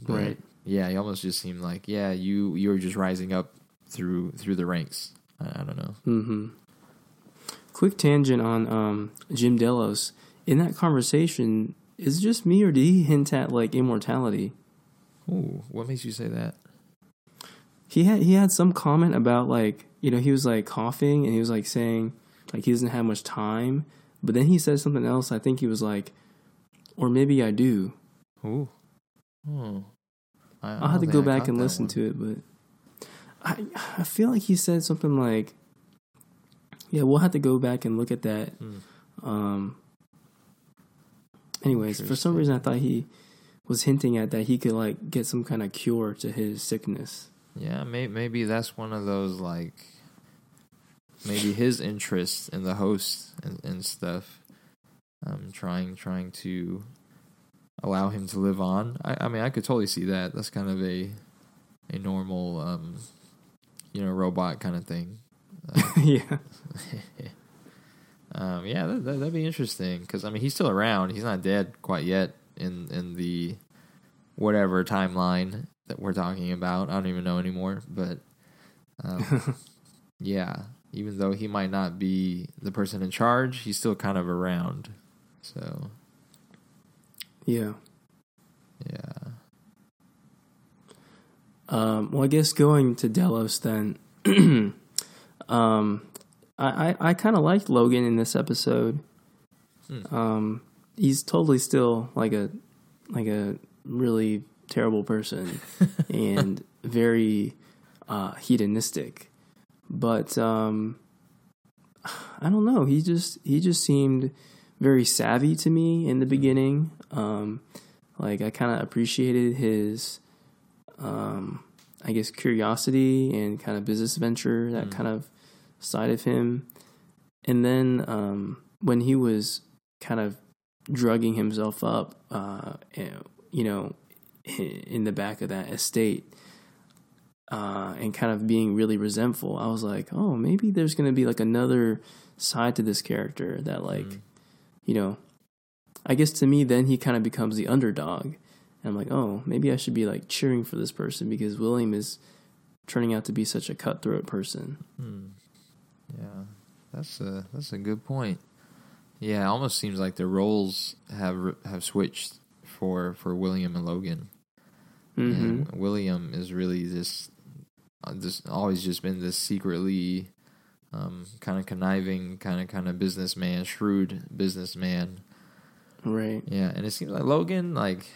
But, Right. Yeah, he almost just seemed like, yeah, you you were just rising up through through the ranks. I, I don't know. Mm-hmm. Quick tangent on um, Jim Delos. In that conversation, is it just me or did he hint at like immortality? Ooh, what makes you say that? He had he had some comment about like you know he was like coughing and he was like saying like he doesn't have much time, but then he said something else. I think he was like, or maybe I do. Ooh. Hmm. I, I'll have to go back and listen to it, but I I feel like he said something like, yeah, we'll have to go back and look at that. Hmm. Um. Anyways, for some reason, I thought he was hinting at that he could like get some kind of cure to his sickness. Yeah, may, maybe that's one of those like maybe his interest in the host and, and stuff. Um, trying trying to allow him to live on. I, I mean, I could totally see that. That's kind of a a normal, um, you know, robot kind of thing. Uh, yeah. um, yeah, that, that, that'd be interesting because I mean, he's still around. He's not dead quite yet in in the whatever timeline that we're talking about. I don't even know anymore. But um, yeah, even though he might not be the person in charge, he's still kind of around. So Yeah. yeah, Um, well, I guess going to Delos then. um, I I, I kind of liked Logan in this episode. Hmm. Um, he's totally still like a like a really terrible person and very uh, hedonistic, but um, I don't know. He just he just seemed very savvy to me in the beginning. Um, like I kind of appreciated his um, I guess curiosity and kind of business venture, that Mm. kind of side of him. And then um, when he was kind of drugging himself up, uh, you know, in the back of that estate, uh, and kind of being really resentful, I was like, oh, maybe there's going to be like another side to this character that, like, Mm. you know, I guess to me, then he kind of becomes the underdog. And I'm like, oh, maybe I should be like cheering for this person because William is turning out to be such a cutthroat person. Hmm. Yeah, that's a that's a good point. Yeah, it almost seems like the roles have have switched for for William and Logan. Hmm And William is really just uh, just always just been this secretly um, kind of conniving, kind of kind of businessman, shrewd businessman. Right. Yeah, and it seems like Logan, like,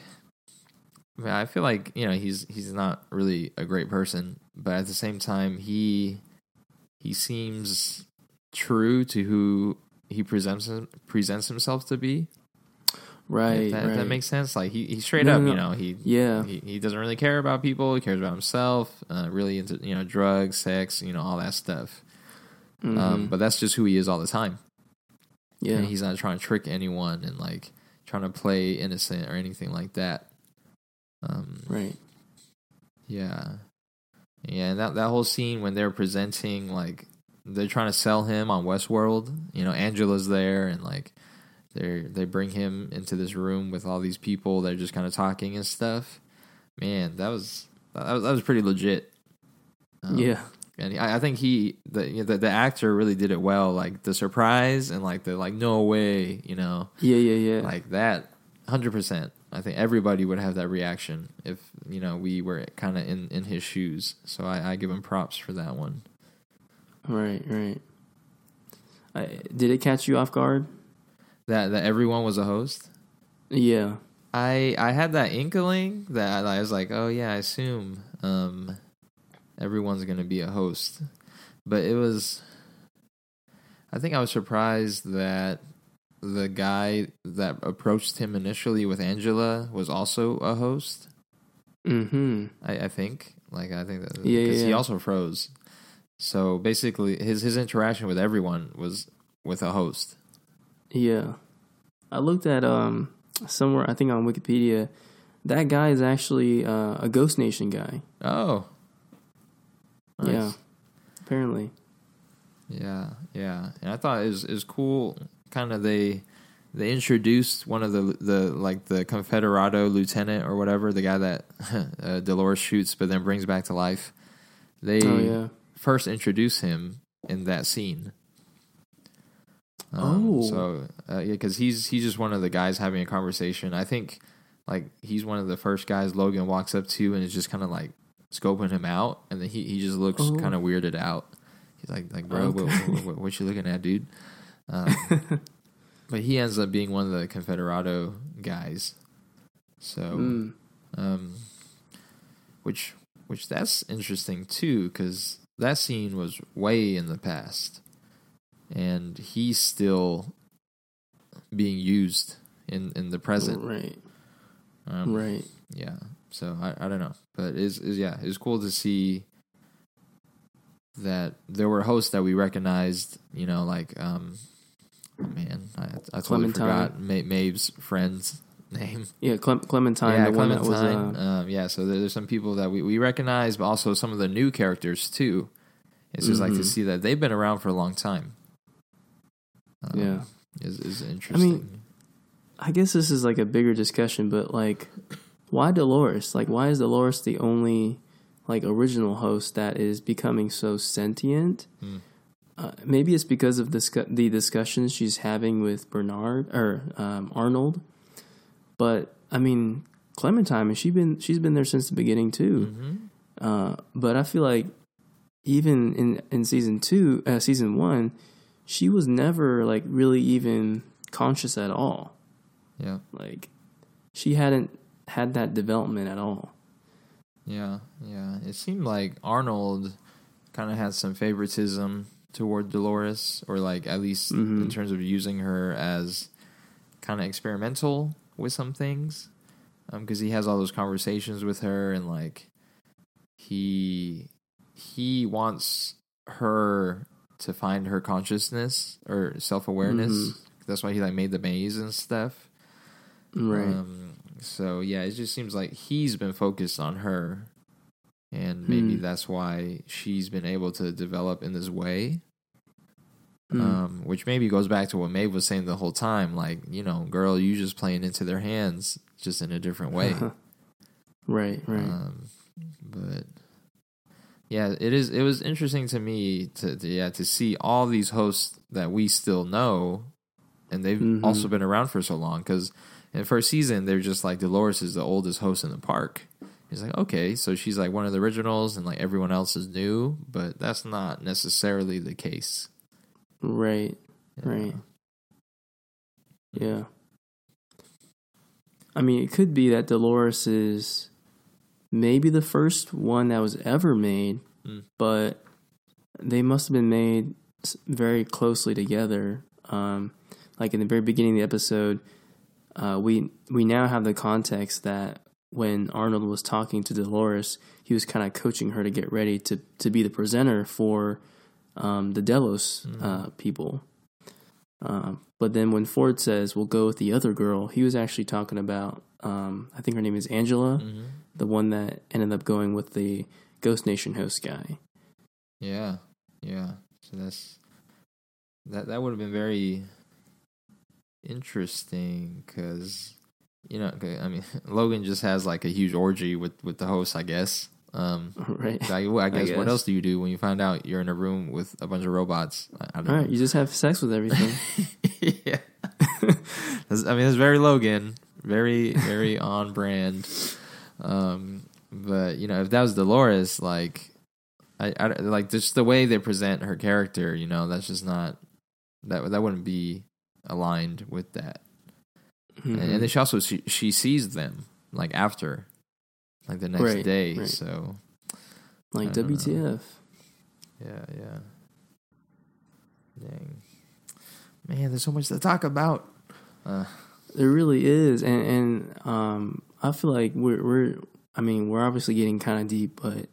I, mean, I feel like you know he's he's not really a great person, but at the same time he he seems true to who he presents presents himself to be. Right. If that, if right. that makes sense. Like he, he straight No, up, no, you know, he yeah. he, he doesn't really care about people. He cares about himself. Uh, really into you know drugs, sex, you know all that stuff. Mm-hmm. Um, but that's just who he is all the time. yeah, And he's not trying to trick anyone and like trying to play innocent or anything like that. Um, right. Yeah. Yeah, and that that whole scene when they're presenting like they're trying to sell him on Westworld, you know, Angela's there and like they they bring him into this room with all these people they're just kind of talking and stuff. Man, that was that was, that was pretty legit. Um, yeah, and I, I think he the, you know, the the actor really did it well, like the surprise and like the like no way, you know, yeah, yeah, yeah. like that, hundred percent. I think everybody would have that reaction if you know we were kind of in in his shoes. So I, I give him props for that one. right, right. I, did it catch you off guard? That that everyone was a host. Yeah. I I had that inkling that I was like, oh yeah, I assume um, everyone's gonna be a host, but it was. I think I was surprised that the guy that approached him initially with Angela was also a host. Mm-hmm. I, I think, like, I think that Yeah, because yeah, he also froze. So basically, his his interaction with everyone was with a host. Yeah. I looked at um somewhere I think on Wikipedia. That guy is actually uh, a Ghost Nation guy. Oh, Nice. Yeah. Apparently. Yeah, yeah, and I thought it was it was cool. Kind of they they introduced one of the the like the Confederado lieutenant or whatever, the guy that uh, Dolores shoots but then brings back to life. They Oh yeah. first introduce him in that scene. Um, Oh. so uh, yeah, because he's he's just one of the guys having a conversation. I think like he's one of the first guys Logan walks up to and is just kind of like scoping him out, and then he he just looks Oh. kind of weirded out. He's like like bro, what, Okay. what, what, what you looking at, dude? Um, but he ends up being one of the Confederado guys. So Mm. um, which which that's interesting too because that scene was way in the past, and he's still being used in in the present. Right. Um, Right. Yeah. So I, I don't know, but is is yeah, it's cool to see that there were hosts that we recognized. You know, like um, oh man, I, I totally Clementine. forgot Ma- Maeve's friend's name. Yeah, Clem- Clementine, yeah, that was Clementine. uh, um, yeah, so there- there's some people that we, we recognize, but also some of the new characters too. It's just like to Mhm. see that they've been around for a long time. Um, Yeah. is is interesting. I mean, I guess this is like a bigger discussion, but like, why Dolores? Like, why is Dolores the only like original host that is becoming so sentient? Hmm. Uh, maybe it's because of discu- the discussions she's having with Bernard or um, Arnold. But I mean, Clementine, she been she's been there since the beginning too. Mhm. Uh, but I feel like even in in season two, uh, season one, she was never like really even conscious at all. Yeah, Like she hadn't had that development at all. yeah, yeah. It seemed like Arnold kind of had some favoritism toward Dolores, or like at least in Mhm. terms of using her as kind of experimental with some things, because he has all those conversations with her, and like he he wants her to find her consciousness or self awareness. Mhm. That's why he like made the maze and stuff. Right. Um, so yeah, it just seems like he's been focused on her, and maybe Hmm. that's why she's been able to develop in this way. Mm. Um, which maybe goes back to what Maeve was saying the whole time, like you know, girl, you just playing into their hands, just in a different way. right. Right. Um, but yeah, it is. It was interesting to me to, to yeah to see all these hosts that we still know, and they've Mhm. also been around for so long. Because in the first season, they're just like Dolores is the oldest host in the park. He's like, okay, so she's like one of the originals, and like everyone else is new, but that's not necessarily the case. right. Yeah. Right. Yeah. I mean, it could be that Dolores is maybe the first one that was ever made, Mm. but they must have been made very closely together. Um, like in the very beginning of the episode, uh, we we now have the context that when Arnold was talking to Dolores, he was kind of coaching her to get ready to to be the presenter for um, the Delos Mhm. uh, people. Um, but then when Ford says we'll go with the other girl, he was actually talking about um, I think her name is Angela, Mhm. the one that ended up going with the Ghost Nation host guy. Yeah, yeah. So that's that. That would have been very interesting because you know, I mean, Logan just has like a huge orgy with with the host, I guess. Um, right. I, I guess, what guess. else do you do when you find out you're in a room with a bunch of robots? I, I don't All right, know. you just have sex with everything. yeah. I mean, it's very Logan, very very on brand. Um, but you know, if that was Dolores, like, I, I like just the way they present her character, you know, that's just not that that wouldn't be aligned with that. And, and then Mhm. she also she, she sees them like after, like the next Right, day. right. So like don't know. WTF? yeah, yeah. Dang, man, there's so much to talk about. Uh, There really is, and and um, I feel like we're we're. I mean, we're obviously getting kind of deep, but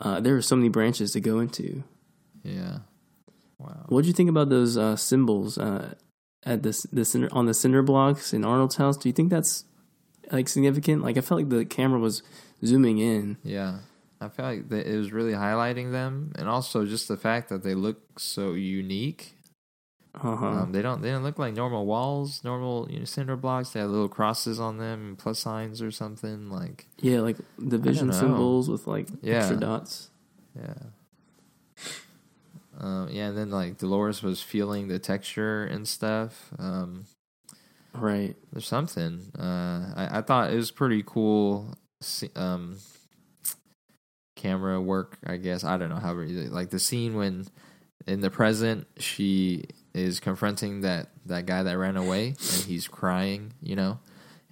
uh, there are so many branches to go into. yeah. Wow. What do you think about those uh, symbols uh, at this the cinder, on the cinder blocks in Arnold's house? Do you think that's like significant? Like, I felt like the camera was zooming in. Yeah. I feel like it was really highlighting them, and also just the fact that they look so unique. Uh huh. Um, they don't they don't look like normal walls, normal you know, cinder blocks. They have little crosses on them, and plus signs or something. Like yeah, like division symbols with like Yeah. extra dots. yeah, um, yeah. And then like Dolores was feeling the texture and stuff. Um, Right. there's something. Uh, I, I thought it was pretty cool. Um, camera work, I guess. I don't know how like the scene when in the present she is confronting that that guy that ran away and he's crying, you know,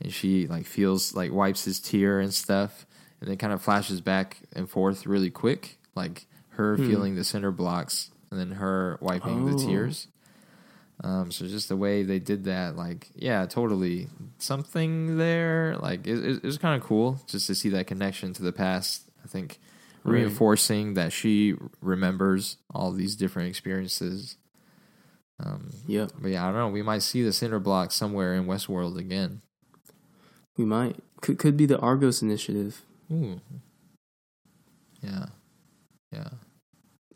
and she like feels like wipes his tear and stuff, and then kind of flashes back and forth really quick, like her Hmm. feeling the cinder blocks and then her wiping the Oh. tears. Um, so just the way they did that, like, yeah, totally something there. Like, it, it, it was kind of cool just to see that connection to the past. I think Right. reinforcing that she remembers all these different experiences. Um, Yep. but yeah, I don't know. We might see the cinder block somewhere in Westworld again. We might could could be the Argos initiative. Ooh. Yeah. Yeah.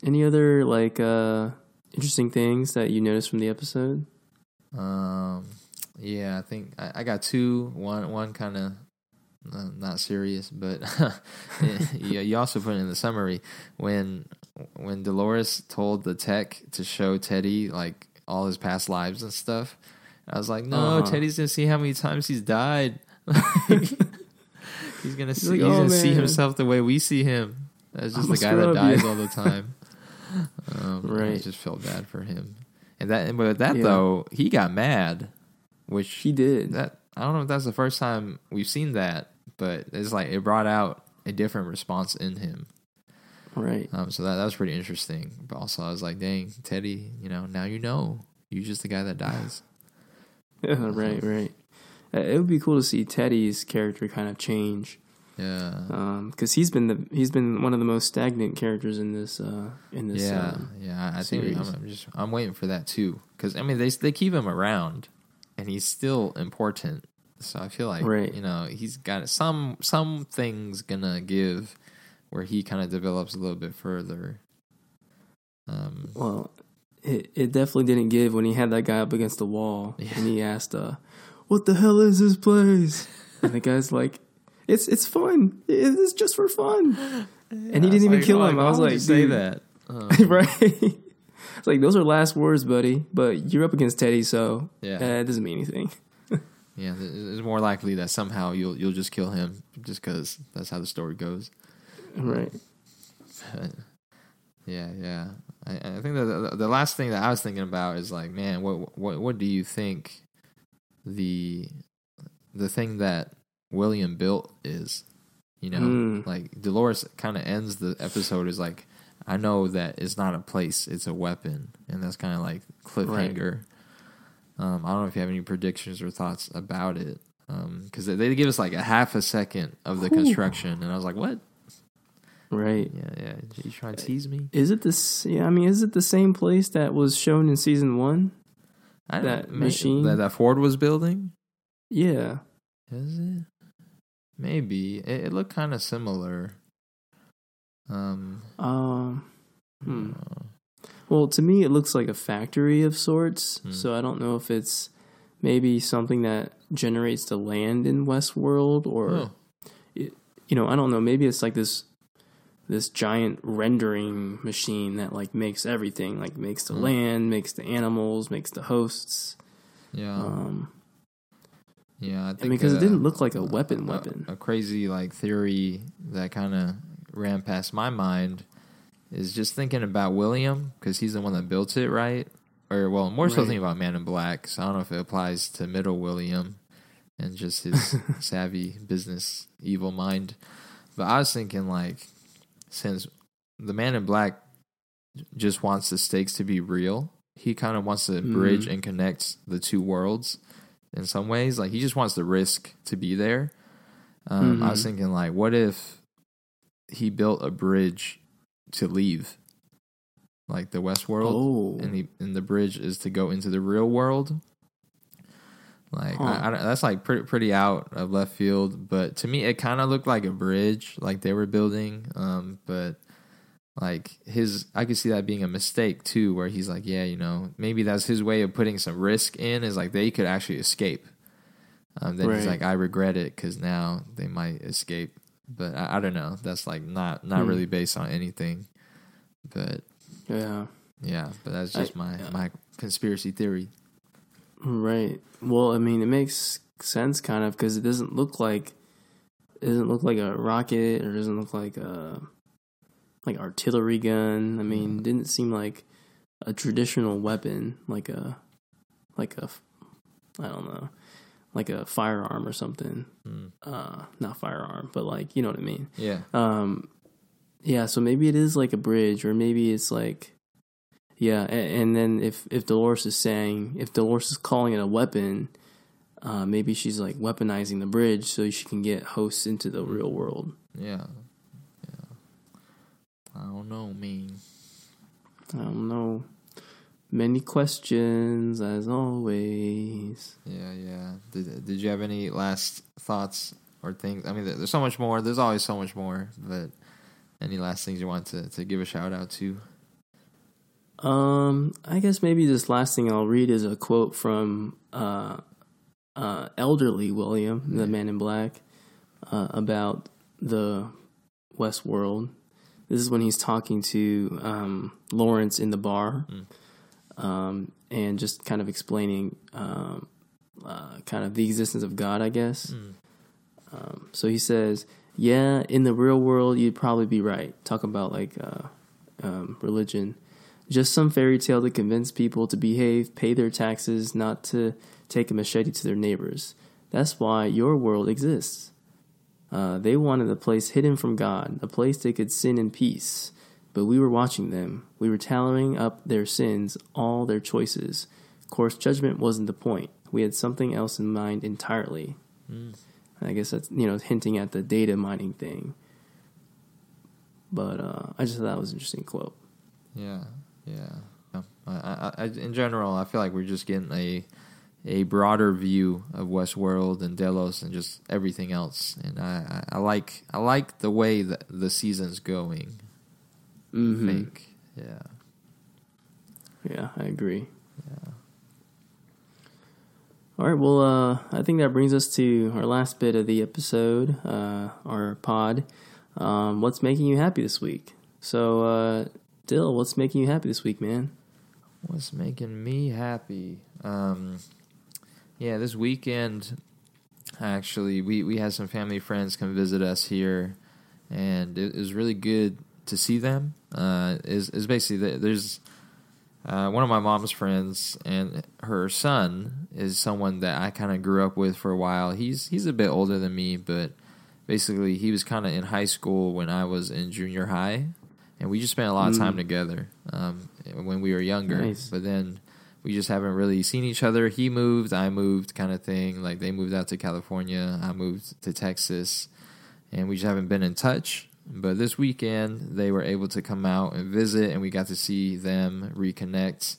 Any other like uh interesting things that you noticed from the episode? Um, yeah, I think I, I got two. One, one kind of uh, not serious, but yeah, you also put in the summary when when Dolores told the tech to show Teddy like all his past lives and stuff. I was like, no, Uh-huh. Teddy's gonna see how many times he's died. he's gonna see, like, he's "Oh, gonna see himself the way we see him. As just I'm the guy that dies yeah. all the time. Um, I just felt bad for him. And that, but that Yeah. though, he got mad, which He did. that I don't know if that's the first time we've seen that, but it's like it brought out a different response in him. Right. Um, so that that was pretty interesting. But also, I was like, dang, Teddy, you know, now you know, you're just the guy that dies. Yeah, right, right. Uh, It would be cool to see Teddy's character kind of change, Yeah, because he's been the he's been one of the most stagnant characters in this uh, in this. yeah, um, yeah. I, think I'm. I'm just I'm waiting for that too, because I mean they they keep him around, and he's still important. So I feel like Right. you know he's got some some things gonna give where he kind of develops a little bit further. Um, well, it it definitely didn't give when he had that guy up against the wall Yeah. and he asked, uh, "What the hell is this place?" and the guy's like, "It's it's fun. It's just for fun." And he didn't even kill him. I was like, you say that. Um, right. It's like those are last words, buddy. But you're up against Teddy, so Yeah. uh, it doesn't mean anything. Yeah, it's more likely that somehow you'll you'll just kill him just because that's how the story goes. Right. yeah, yeah. I, I think that the, the last thing that I was thinking about is like, man, what what what do you think the the thing that William built is? You know, Mm. like Dolores kind of ends the episode is like, I know that it's not a place, it's a weapon, and that's kind of like cliffhanger. Um, I don't know if you have any predictions or thoughts about it, because they, they give us like a half a second of the Whew. construction, and I was like, what? Right. Yeah, yeah. You trying to tease me? Is it this? Yeah, I mean, is it the same place that was shown in season one? I That may- machine? that, that Ford was building. Yeah. Is it? Maybe it, it looked kind of similar. Um. Um. Hmm. uh, Well, to me, it looks like a factory of sorts. Hmm. So I don't know if it's maybe something that generates the land in Westworld, or oh, you know, I don't know. Maybe it's like this this giant rendering machine that like makes everything, like makes the Hmm. land, makes the animals, makes the hosts. yeah, Um, yeah. I I think mean, because it uh, didn't look like a weapon. a- Weapon. A, crazy like theory that kind of ran past my mind is just thinking about William because he's the one that built it, right? Or well, more so Right. thinking about Man in Black. So I don't know if it applies to Middle William and just his savvy business evil mind. But I was thinking like since the Man in Black just wants the stakes to be real, he kind of wants to bridge Mhm. and connect the two worlds in some ways. Like he just wants the risk to be there. Um, I was Mhm. thinking like, what if he built a bridge to leave, like the West world, Oh, and he and the bridge is to go into the real world. Like Huh. I, I that's like pretty pretty out of left field, but to me it kind of looked like a bridge, like they were building. Um, but like his, I could see that being a mistake too, where he's like, yeah, you know, maybe that's his way of putting some risk in, is like they could actually escape. Um, then he's like, I regret it because now they might escape. But I, I don't know. That's like not not Hmm. really based on anything. But yeah. yeah, but that's just my my conspiracy theory. Right. Well, I mean, it makes sense kind of because it doesn't look like it doesn't look like a rocket or doesn't look like a like artillery gun. I mean, it didn't seem like a traditional weapon, like a like a I don't know, like a firearm or something. Mm. Uh, not firearm, but like you know what I mean. Yeah, Um, yeah, so maybe it is like a bridge, or maybe it's like, yeah, and, and then if if Dolores is saying, if Dolores is calling it a weapon, uh, maybe she's like weaponizing the bridge so she can get hosts into the real world. yeah, yeah. I don't know, man. I don't know. Many questions as always. Yeah, yeah. Did Did you have any last thoughts or things? I mean, there's so much more. There's always so much more. But any last things you want to to give a shout out to? Um, I guess maybe this last thing I'll read is a quote from uh, uh, elderly William, the Man in Black, uh, about the West World. This is when he's talking to um, Lawrence in the bar, um, and just kind of explaining um, uh, kind of the existence of God, I guess. Um, so he says, "Yeah, in the real world, you'd probably be right. Talk about like uh, um, religion." Just some fairy tale to convince people to behave, pay their taxes, not to take a machete to their neighbors. That's why your world exists. Uh, they wanted a place hidden from God, a place they could sin in peace. But we were watching them. We were tallying up their sins, all their choices. Of course, judgment wasn't the point. We had something else in mind entirely. And I guess that's you know hinting at the data mining thing. But uh, I just thought that was an interesting quote. Yeah, yeah. I, I, I, in general, I feel like we're just getting a a broader view of Westworld and Delos and just everything else. And I, I, I like I like the way that the season's going. Mm-hmm. think, yeah, Yeah, I agree. Yeah. All right, well, uh, I think that brings us to our last bit of the episode, uh, our pod. Um, what's making you happy this week? So, uh, Dill, what's making you happy this week, man? What's making me happy? Um, yeah, this weekend, actually, we, we had some family friends come visit us here, and it, was really good to see them. Uh, is is basically the, there's uh, one of my mom's friends, and her son is someone that I kind of grew up with for a while. He's he's a bit older than me, but basically he was kind of in high school when I was in junior high, and we just spent a lot of time Mm. together um, when we were younger. Nice. But then we just haven't really seen each other. He moved, I moved, kind of thing. Like they moved out to California, I moved to Texas, and we just haven't been in touch. But this weekend, they were able to come out and visit, and we got to see them reconnect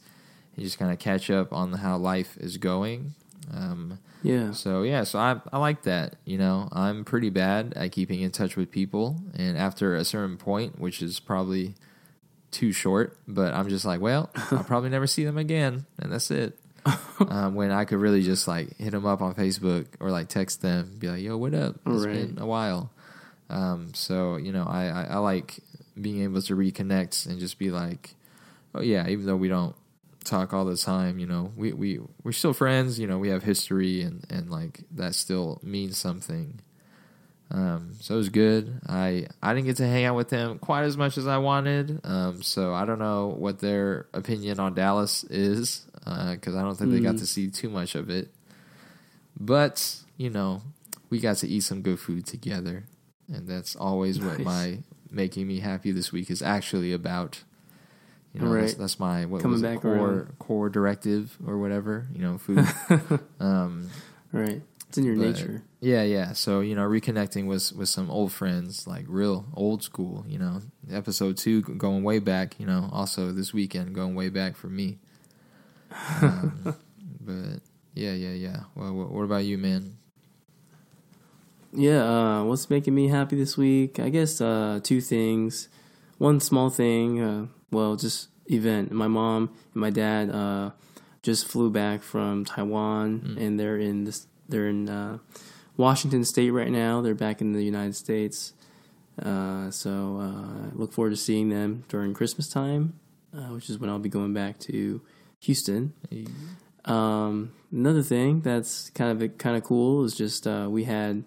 and just kind of catch up on how life is going. Um, Yeah. so yeah, so I I like that. You know, I'm pretty bad at keeping in touch with people, and after a certain point, which is probably too short, but I'm just like, well, I'll probably never see them again, and that's it. um, when I could really just like hit them up on Facebook or like text them, be like, "Yo, what up? It's Right. been a while." Um, so you know, I, I I like being able to reconnect and just be like, "Oh yeah," even though we don't talk all the time, you know, we we we're still friends. You know, we have history and and like that still means something. Um, so it was good. I I didn't get to hang out with them quite as much as I wanted. Um, so I don't know what their opinion on Dallas is because I don't think they got Mm. to see too much of it. But you know, we got to eat some good food together, and that's always what my making me happy this week is actually about. You know, that's, Right. that's my what Coming was it, core around. core directive or whatever. You know, food. um, Right. It's in your But- nature. yeah, yeah. So you know, reconnecting with with some old friends, like real old school. You know, episode two going way back. You know, also this weekend going way back for me. Um, but yeah, yeah, yeah. Well, what, what about you, man? Yeah, uh, what's making me happy this week? I guess uh, two things. One small thing, uh, well, just event. My mom and my dad uh, just flew back from Taiwan, Mm. and they're in this. They're in uh, Washington State right now. They're back in the United States, uh, so uh, I look forward to seeing them during Christmas time, uh, which is when I'll be going back to Houston. Um, another thing that's kind of kind of cool is just uh, we had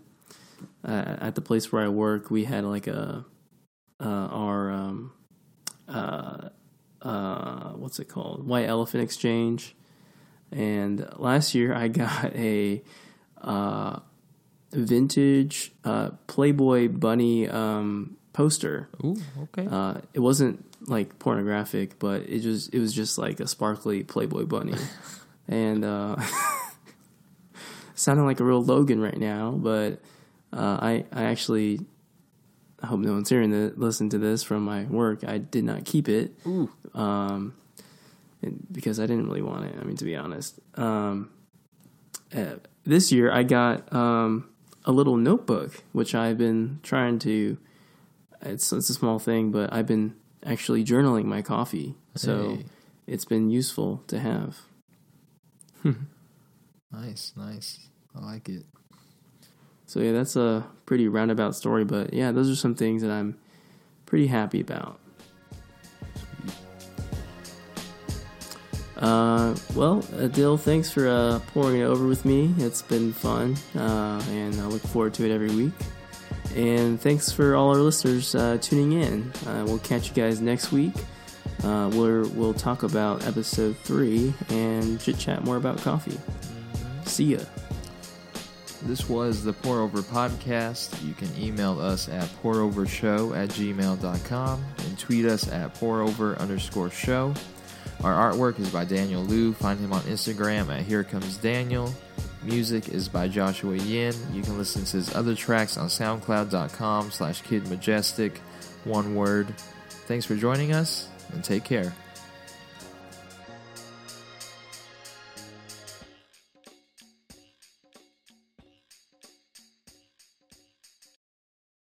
uh, at the place where I work, we had like a uh, our um, uh, uh, what's it called White Elephant Exchange, and last year I got a uh, vintage uh, Playboy bunny um, poster. Ooh, okay. Uh, it wasn't like pornographic, but it just it was just like a sparkly Playboy bunny, and uh, sounding like a real Logan right now. But uh, I I actually I hope no one's hearing the listen to this from my work. I did not keep it Ooh, um, because I didn't really want it. I mean, to be honest, um, uh, this year I got um, a little notebook, which I've been trying to. It's it's a small thing, but I've been actually journaling my coffee, so Hey. it's been useful to have. nice, nice. I like it. So yeah, that's a pretty roundabout story, but yeah, those are some things that I'm pretty happy about. Uh, well, Adil, thanks for uh, pouring it over with me. It's been fun, uh, and I look forward to it every week. And thanks for all our listeners uh, tuning in. Uh, we'll catch you guys next week. Uh, where we'll talk about episode three and chit chat more about coffee. See ya. This was the Pour Over Podcast. You can email us at pourovershow at gmail.com and tweet us at pourover underscore show. Our artwork is by Daniel Liu. Find him on Instagram at Here Comes Daniel. Music is by Joshua Yin. You can listen to his other tracks on soundcloud.com slash kidmajestic. One word. Thanks for joining us and take care.